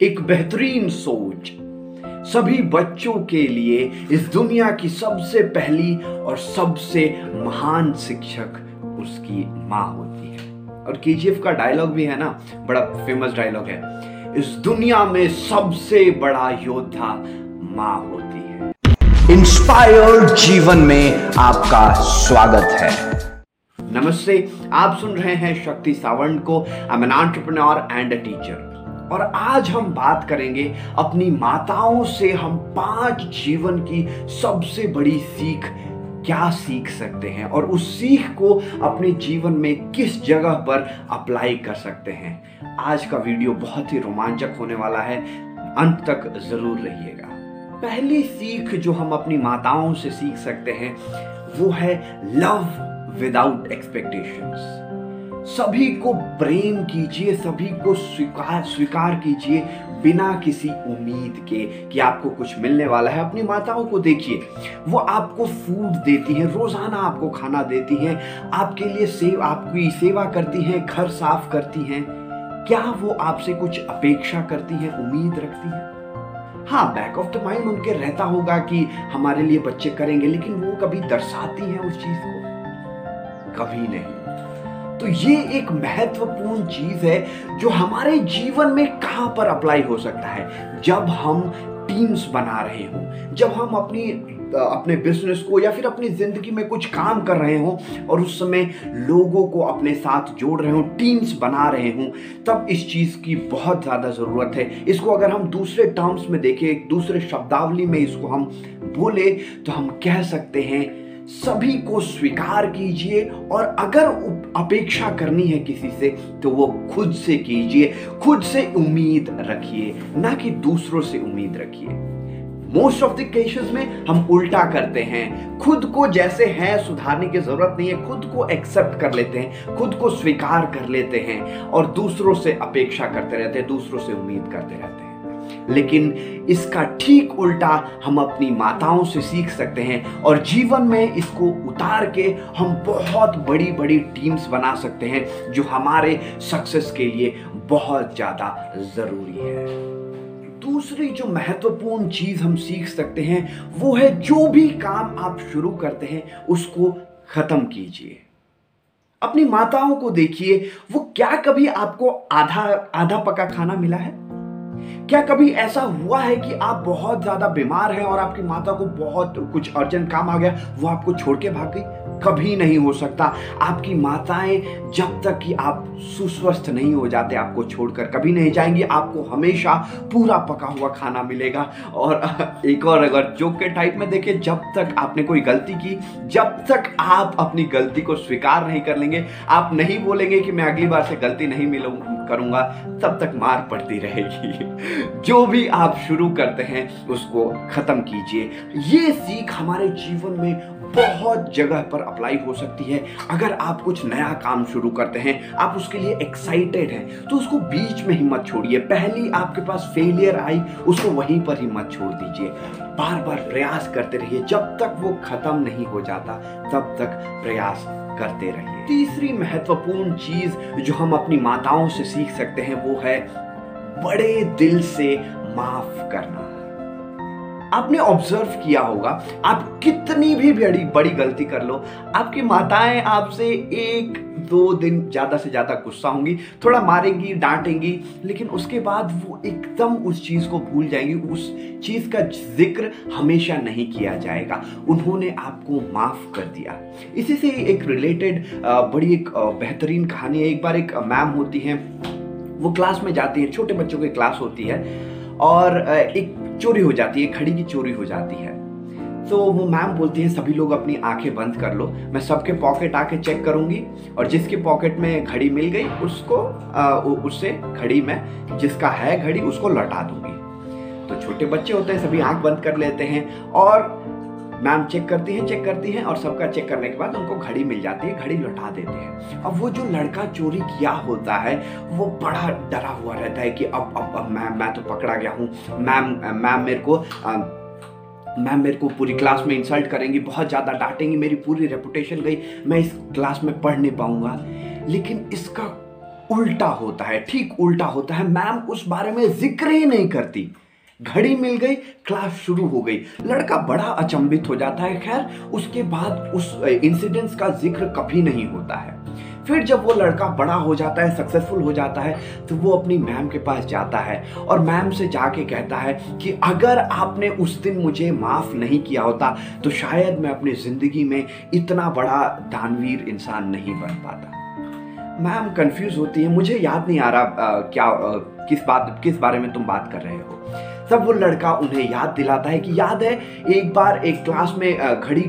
एक बेहतरीन सोच। सभी बच्चों के लिए इस दुनिया की सबसे पहली और सबसे महान शिक्षक उसकी माँ होती है। और केजीएफ का डायलॉग भी है ना, बड़ा फ़ेमस डायलॉग है। इस दुनिया में सबसे बड़ा योद्धा माँ होती है। इंस्पायर्ड जीवन में आपका स्वागत है। नमस्ते, आप सुन रहे हैं शक्ति सावंत को। I am an and a teacher और आज हम बात करेंगे अपनी माताओं से हम पाँच जीवन की सबसे बड़ी सीख, क्या सीख सकते हैं? और उस सीख को अपने जीवन में किस जगह पर अप्लाई कर सकते हैं? आज का वीडियो बहुत ही रोमांचक होने वाला है। अंत तक ज़रूर रहिएगा। पहली सीख जो हम अपनी माताओं से सीख सकते हैं, वो है लव विदाउट एक्सपेक्टेशंस सभी को प्रेम कीजिए, सभी को स्वीकार स्वीकार कीजिए बिना किसी उम्मीद के कि आपको कुछ मिलने वाला है। अपनी माताओं को देखिए, वो आपको फ़ूड देती हैं, रोज़ाना आपको खाना देती हैं, आपके लिए सेव, आपकी सेवा करती हैं, घर साफ़ करती हैं। क्या वो आपसे कुछ अपेक्षा करती हैं, उम्मीद रखती हैं? हाँ बैक ऑफ़ द माइंड उनके रहता होगा कि हमारे लिए बच्चे करेंगे, लेकिन वो कभी दर्शाती हैं उस चीज़ को। कभी नहीं। तो ये एक महत्वपूर्ण चीज़ है जो हमारे जीवन में कहाँ पर अप्लाई हो सकता है? जब हम टीम्स बना रहे हो, जब हम अपनी, अपने बिज़नेस को या फिर अपनी ज़िंदगी में कुछ काम कर रहे हो और उस समय लोगों को अपने साथ जोड़ रहे हो टीम्स बना रहे हो, तब इस चीज़ की बहुत ज़्यादा ज़रूरत है। इसको अगर हम दूसरे टर्म्स में देखें दूसरे शब्दावली में इसको हम बोले तो हम कह सकते हैं सभी को स्वीकार कीजिए और अगर अपेक्षा करनी है किसी से तो वो खुद से कीजिए, खुद से उम्मीद रखिए, ना कि दूसरों से उम्मीद रखिए। मोस्ट ऑफ़ द केसेस में हम उल्टा करते हैं। खुद को जैसे है, सुधारने की ज़रूरत नहीं है, खुद को एक्सेप्ट कर लेते हैं, खुद को स्वीकार कर लेते हैं और दूसरों से अपेक्षा करते रहते हैं, दूसरों से उम्मीद करते रहते हैं। लेकिन इसका ठीक उल्टा हम अपनी माताओं से सीख सकते हैं और जीवन में इसको उतार के हम बहुत बड़ी बड़ी टीम्स बना सकते हैं, जो हमारे सक्सेस के लिए बहुत ज़्यादा ज़रूरी है। दूसरी जो महत्वपूर्ण चीज़ हम सीख सकते हैं, वो है जो भी काम आप शुरू करते हैं, उसको खत्म कीजिए। अपनी माताओं को देखिए, वो क्या कभी आपको आधा आधा पका खाना मिला है? क्या कभी ऐसा हुआ है कि आप बहुत ज़्यादा बीमार हैं और आपकी माता को बहुत कुछ अर्जेंट काम आ गया, वो आपको छोड़ के भाग गई? कभी नहीं हो सकता। आपकी माताएँ जब तक कि आप सुस्वस्थ नहीं हो जाते, आपको छोड़कर कभी नहीं जाएँगी। आपको हमेशा पूरा पका हुआ खाना मिलेगा। और एक और अगर जोक के टाइप में देखिए जब तक आपने कोई गलती की, जब तक आप अपनी गलती को स्वीकार नहीं कर लेंगे, आप नहीं बोलेंगे कि मैं अगली बार से गलती नहीं मिलूँगा। करूँगा, तब तक मार पड़ती रहेगी। जो भी आप शुरू करते हैं, उसको खत्म कीजिए। ये सीख हमारे जीवन में बहुत जगह पर अप्लाई हो सकती है। अगर आप कुछ नया काम शुरू करते हैं, आप उसके लिए एक्साइटेड हैं तो उसको बीच में हिम्मत छोड़िए। पहली आपके पास फेलियर आई, उसको वहीं पर हिम्मत छोड़ दीजिए। बार बार प्रयास करते रहिए। जब तक वो खत्म नहीं हो जाता, तब तक प्रयास करते रहिए। तीसरी महत्वपूर्ण चीज़ जो हम अपनी माताओं से सीख सकते हैं, वो है बड़े दिल से माफ़ करना। आपने ऑब्ज़र्व किया होगा, आप कितनी भी बड़ी बड़ी गलती कर लो, आपकी माताएँ आपसे एक, दो दिन ज़्यादा से ज़्यादा गुस्सा होंगी, थोड़ा मारेंगी, डांटेंगी, लेकिन उसके बाद वो एकदम उस चीज़ को भूल जाएँगी, उस चीज़ का ज़िक्र हमेशा नहीं किया जाएगा। उन्होंने आपको माफ़ कर दिया। इसी से एक रिलेटेड बड़ी एक बेहतरीन कहानी है। एक बार एक मैम होती हैं, वो क्लास में जाती है, छोटे बच्चों की क्लास होती है, और एक चोरी हो जाती है घड़ी की चोरी हो जाती है। तो वो मैम बोलती है, सभी लोग अपनी आँखें बंद कर लो। मैं सबके पॉकेट आके चेक करूँगी और जिसके पॉकेट में घड़ी मिल गई, उसको उससे घड़ी में, जिसका है घड़ी, उसको लौटा दूँगी। तो छोटे बच्चे होते हैं, सभी आँख बंद कर लेते हैं और मैम चेक करती हैं चेक करती हैं और सबका चेक करने के बाद उनको घड़ी मिल जाती है, घड़ी लौटा देते हैं। अब वो जो लड़का चोरी किया होता है, वो बड़ा डरा हुआ रहता है कि अब अब अब मैम मैं तो पकड़ा गया हूँ। मैम मैम मेरे को मैम मेरे को पूरी क्लास में इंसल्ट करेंगी, बहुत ज़्यादा डांटेंगी, मेरी पूरी रेपुटेशन गई, मैं इस क्लास में पढ़ नहीं पाऊँगा। लेकिन इसका उल्टा होता है, ठीक उल्टा होता है। मैम उस बारे में ज़िक्र ही नहीं करती। घड़ी मिल गई क्लास शुरू हो गई। लड़का बड़ा अचंभित हो जाता है खैर उसके बाद उस इंसिडेंट्स का ज़िक्र कभी नहीं होता है। फिर जब वो लड़का बड़ा हो जाता है सक्सेसफुल हो जाता है तो वो अपनी मैम के पास जाता है और मैम से जाके कहता है कि अगर आपने उस दिन मुझे माफ़ नहीं किया होता तो शायद मैं अपनी ज़िंदगी में इतना बड़ा दानवीर इंसान नहीं बन पाता। मैम कंफ्यूज होती है मुझे याद नहीं आ रहा आ, क्या आ, किस बात किस बारे में तुम बात कर रहे हो? तब वो लड़का उन्हें याद दिलाता है कि याद है, एक बार एक क्लास में घड़ी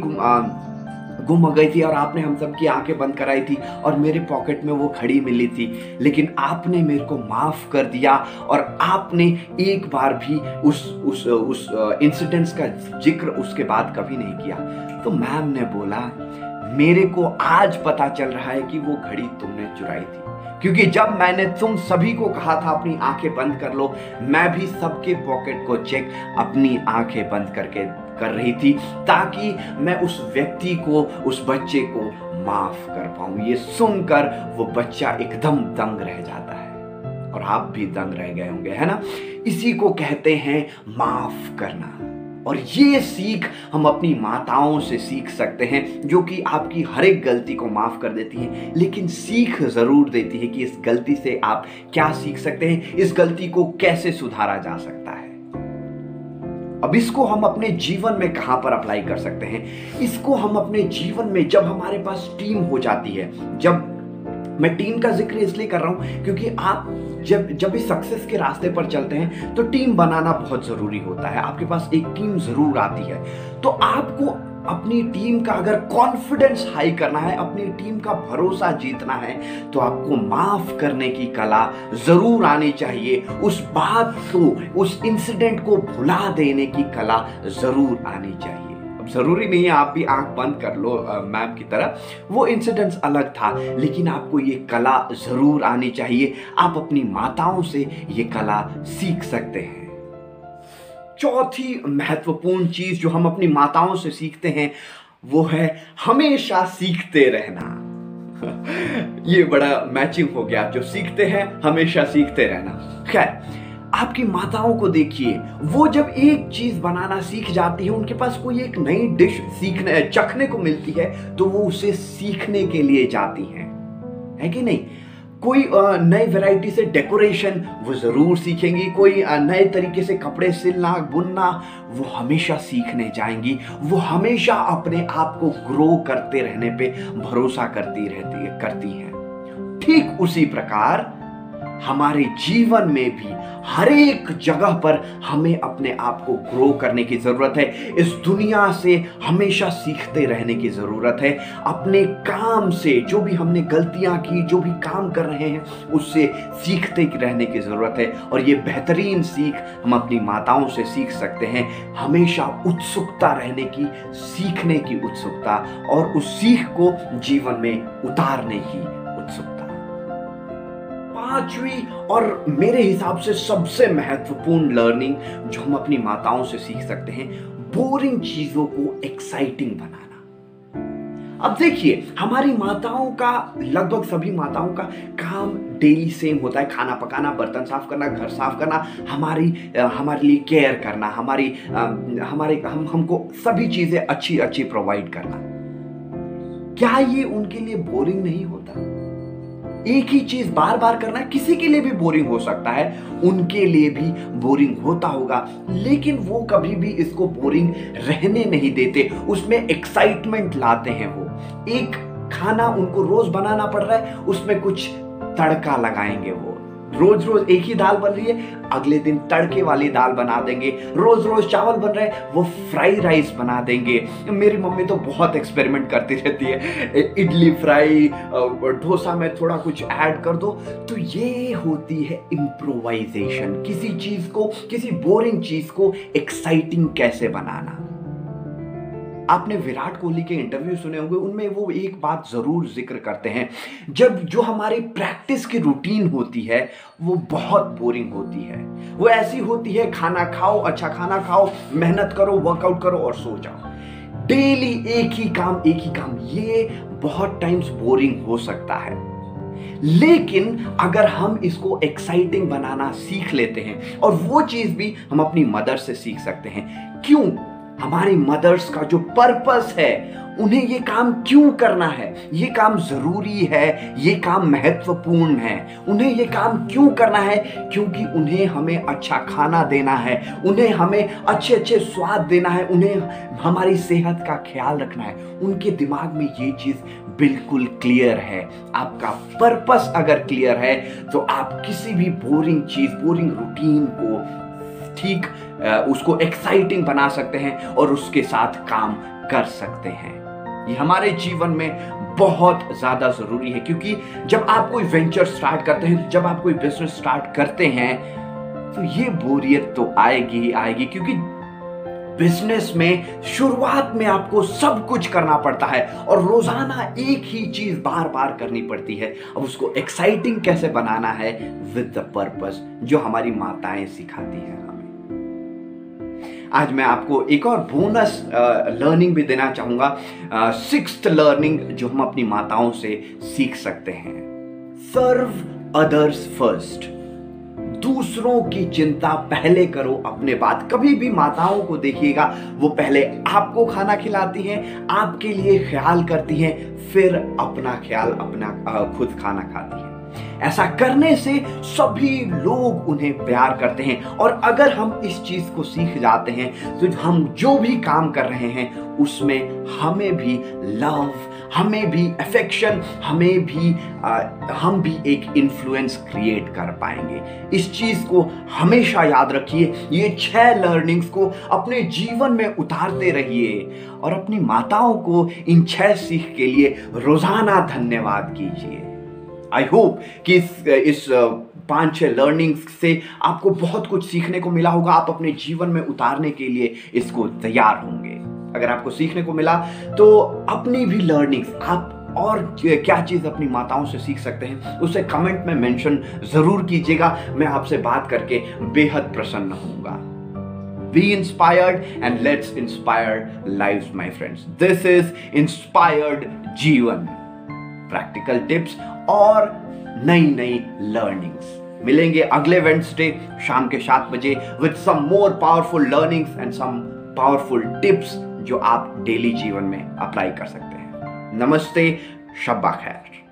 गुम हो गई थी और आपने हम सब की आँखें बंद कराई थी और मेरे पॉकेट में वो घड़ी मिली थी। लेकिन आपने मेरे को माफ़ कर दिया और आपने एक बार भी उस उस उस इंसिडेंट्स का ज़िक्र उसके बाद कभी नहीं किया। तो मैम ने बोला मेरे को आज पता चल रहा है कि वो घड़ी तुमने चुराई थी। क्योंकि जब मैंने तुम सभी को कहा था, अपनी आँखें बंद कर लो, मैं भी सबके पॉकेट को चेक अपनी आँखें बंद करके कर रही थी, ताकि मैं उस व्यक्ति को, उस बच्चे को माफ़ कर पाऊँ। ये सुनकर वो बच्चा एकदम दंग रह जाता है। और आप भी दंग रह गए होंगे, है ना? इसी को कहते हैं माफ़ करना। और ये सीख हम अपनी माताओं से सीख सकते हैं, जो कि आपकी हर एक गलती को माफ़ कर देती है। लेकिन सीख ज़रूर देती है कि इस गलती से आप क्या सीख सकते हैं, इस गलती को कैसे सुधारा जा सकता है। अब इसको हम अपने जीवन में कहाँ पर अप्लाई कर सकते हैं? इसको हम अपने जीवन में जब हमारे पास टीम हो जाती है, जब मैं टीम का ज़िक्र इसलिए कर रहा हूँ, क्योंकि आप जब जब भी सक्सेस के रास्ते पर चलते हैं तो टीम बनाना बहुत ज़रूरी होता है। आपके पास एक टीम ज़रूर आती है। तो आपको अपनी टीम का अगर कॉन्फिडेंस हाई करना है, अपनी टीम का भरोसा जीतना है तो आपको माफ़ करने की कला ज़रूर आनी चाहिए। उस बात को, उस इंसिडेंट को भुला देने की कला ज़रूर आनी चाहिए। अब ज़रूरी नहीं है, आप भी आँख बंद कर लो मैम की तरह। वो इंसिडेंट्स अलग था, लेकिन आपको ये कला ज़रूर आनी चाहिए। आप अपनी माताओं से ये कला सीख सकते हैं। चौथी महत्वपूर्ण चीज़ जो हम अपनी माताओं से सीखते हैं, वो है हमेशा सीखते रहना। ये बड़ा मैचिंग हो गया। जो सीखते हैं, हमेशा सीखते रहना। खैर आपकी माताओं को देखिए। वो जब एक चीज़ बनाना सीख जाती है, उनके पास कोई एक नई डिश सीखने, चखने को मिलती है तो वो उसे सीखने के लिए जाती हैं। है कि नहीं? कोई नई वैरायटी से डेकोरेशन वो ज़रूर सीखेंगी। कोई नए तरीके से कपड़े सिलना, बुनना, वो हमेशा सीखने जाएँगी। वो हमेशा अपने आप को ग्रो करते रहने पे भरोसा करती रहती, करती हैं। ठीक उसी प्रकार हमारे जीवन में भी हर एक जगह पर हमें अपने आप को ग्रो करने की ज़रूरत है। इस दुनिया से हमेशा सीखते रहने की ज़रूरत है। अपने काम से जो भी हमने गलतियाँ की, जो भी काम कर रहे हैं, उससे सीखते रहने की ज़रूरत है। और ये बेहतरीन सीख हम अपनी माताओं से सीख सकते हैं। हमेशा उत्सुकता रहने की, सीखने की उत्सुकता और उस सीख को जीवन में उतारने की पांचवी और मेरे हिसाब से सबसे महत्वपूर्ण लर्निंग जो हम अपनी माताओं से सीख सकते हैं बोरिंग चीज़ों को एक्साइटिंग बनाना। अब देखिए, हमारी माताओं का, लगभग सभी माताओं का काम डेली सेम होता है। खाना पकाना, बर्तन साफ़ करना, घर साफ़ करना, हमारी हमारे लिए केयर करना, हमारी हमारे, हम, हमको सभी चीज़ें अच्छी अच्छी प्रोवाइड करना। क्या ये उनके लिए बोरिंग नहीं होता? एक ही चीज़ बार बार करना किसी के लिए भी बोरिंग हो सकता है, उनके लिए भी बोरिंग होता होगा, लेकिन वो कभी भी इसको बोरिंग रहने नहीं देते, उसमें एक्साइटमेंट लाते हैं वो। एक खाना उनको रोज बनाना पड़ रहा है, उसमें कुछ तड़का लगाएँगे वो। रोज रोज एक ही दाल बन रही है, अगले दिन तड़के वाली दाल बना देंगे। रोज रोज चावल बन रहे हैं, वो फ्राई राइस बना देंगे। मेरी मम्मी तो बहुत एक्सपेरिमेंट करती रहती है। इडली फ्राई डोसा में थोड़ा कुछ ऐड कर दो तो ये होती है इम्प्रोवाइजेशन किसी चीज़ को, किसी बोरिंग चीज़ को एक्साइटिंग कैसे बनाना? आपने विराट कोहली के इंटरव्यू सुने होंगे, उनमें वो एक बात ज़रूर ज़िक्र करते हैं। जब जो हमारी प्रैक्टिस की रूटीन होती है, वो बहुत बोरिंग होती है। वो ऐसी होती है, खाना खाओ अच्छा खाना खाओ, मेहनत करो वर्कआउट करो और सो जाओ। डेली एक ही काम, एक ही काम, ये बहुत टाइम्स बोरिंग हो सकता है। लेकिन अगर हम इसको एक्साइटिंग बनाना सीख लेते हैं, और वो चीज़ भी हम अपनी मदर से सीख सकते हैं। क्यों? हमारी मदर्स का जो पर्पस है, उन्हें ये काम क्यों करना है? ये काम ज़रूरी है, ये काम महत्वपूर्ण है। उन्हें ये काम क्यों करना है? क्योंकि उन्हें हमें अच्छा खाना देना है, उन्हें हमें अच्छे अच्छे स्वाद देना है, उन्हें हमारी सेहत का ख्याल रखना है। उनके दिमाग में ये चीज़ बिल्कुल क्लियर है। आपका पर्पस अगर क्लियर है तो आप किसी भी बोरिंग चीज़ बोरिंग रूटीन को ठीक उसको एक्साइटिंग बना सकते हैं और उसके साथ काम कर सकते हैं। ये हमारे जीवन में बहुत ज़्यादा ज़रूरी है, क्योंकि जब आप कोई वेंचर स्टार्ट करते हैं, जब आप कोई बिज़नेस स्टार्ट करते हैं तो ये बोरियत तो आएगी ही आएगी, क्योंकि बिज़नेस में शुरुआत में आपको सब कुछ करना पड़ता है और रोज़ाना एक ही चीज़ बार बार करनी पड़ती है। अब उसको एक्साइटिंग कैसे बनाना है? विद द पर्पस जो हमारी माताएँ सिखाती हैं। आज मैं आपको एक और बोनस लर्निंग भी देना चाहूँगा। सिक्स लर्निंग जो हम अपनी माताओं से सीख सकते हैं। सर्व अदर्स फ़र्स्ट दूसरों की चिंता पहले करो अपने बात कभी भी माताओं को देखिएगा, वो पहले आपको खाना खिलाती हैं, आपके लिए ख्याल करती हैं, फिर अपना ख्याल अपना खुद खाना खाती हैं। ऐसा करने से सभी लोग उन्हें प्यार करते हैं। और अगर हम इस चीज़ को सीख जाते हैं तो हम जो भी काम कर रहे हैं उसमें हमें भी लव हमें भी अफेक्शन हमें भी आ, हम भी एक इन्फ्लुएंस क्रिएट कर पाएँगे। इस चीज़ को हमेशा याद रखिए। ये छह लर्निंग्स को अपने जीवन में उतारते रहिए। और अपनी माताओं को इन छह सीख के लिए रोज़ाना धन्यवाद कीजिए। आई होप कि इस इस पाँच छह लर्निंग्स से आपको बहुत कुछ सीखने को मिला होगा। आप अपने जीवन में उतारने के लिए इसको तैयार होंगे। अगर आपको सीखने को मिला तो अपनी भी लर्निंग्स आप और क्या चीज़ अपनी माताओं से सीख सकते हैं, उसे कमेंट में मेंशन ज़रूर कीजिएगा। मैं आपसे बात करके बेहद प्रसन्न होऊँगा। Be inspired and let's inspire life my friends this is inspired जीवन प्रैक्टिकल टिप्स और नई नई लर्निंग्स मिलेंगे अगले वेंसडे शाम के सात बजे with some more powerful learnings and some powerful tips जो आप डेली जीवन में अप्लाई कर सकते हैं. नमस्ते, शब्बा खैर.